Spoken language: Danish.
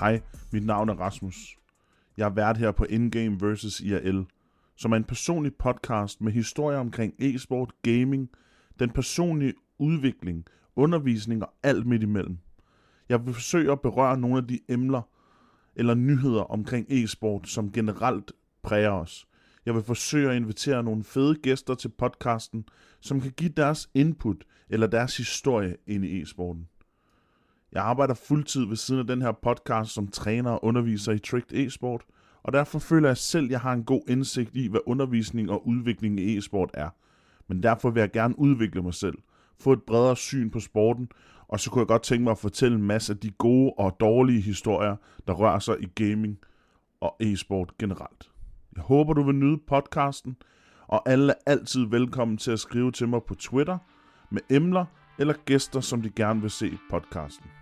Hej, mit navn er Rasmus. Jeg er vært her på Endgame vs. IRL, som er en personlig podcast med historier omkring e-sport, gaming, den personlige udvikling, undervisning og alt midt imellem. Jeg vil forsøge at berøre nogle af de emner eller nyheder omkring e-sport, som generelt præger os. Jeg vil forsøge at invitere nogle fede gæster til podcasten, som kan give deres input eller deres historie ind i e-sporten. Jeg arbejder fuldtid ved siden af den her podcast som træner og underviser i Tricked e-sport, og derfor føler jeg selv, at jeg har en god indsigt i, hvad undervisning og udvikling i e-sport er. Men derfor vil jeg gerne udvikle mig selv, få et bredere syn på sporten, og så kunne jeg godt tænke mig at fortælle en masse af de gode og dårlige historier, der rører sig i gaming og e-sport generelt. Jeg håber, du vil nyde podcasten, og alle er altid velkommen til at skrive til mig på Twitter med emner eller gæster, som de gerne vil se i podcasten.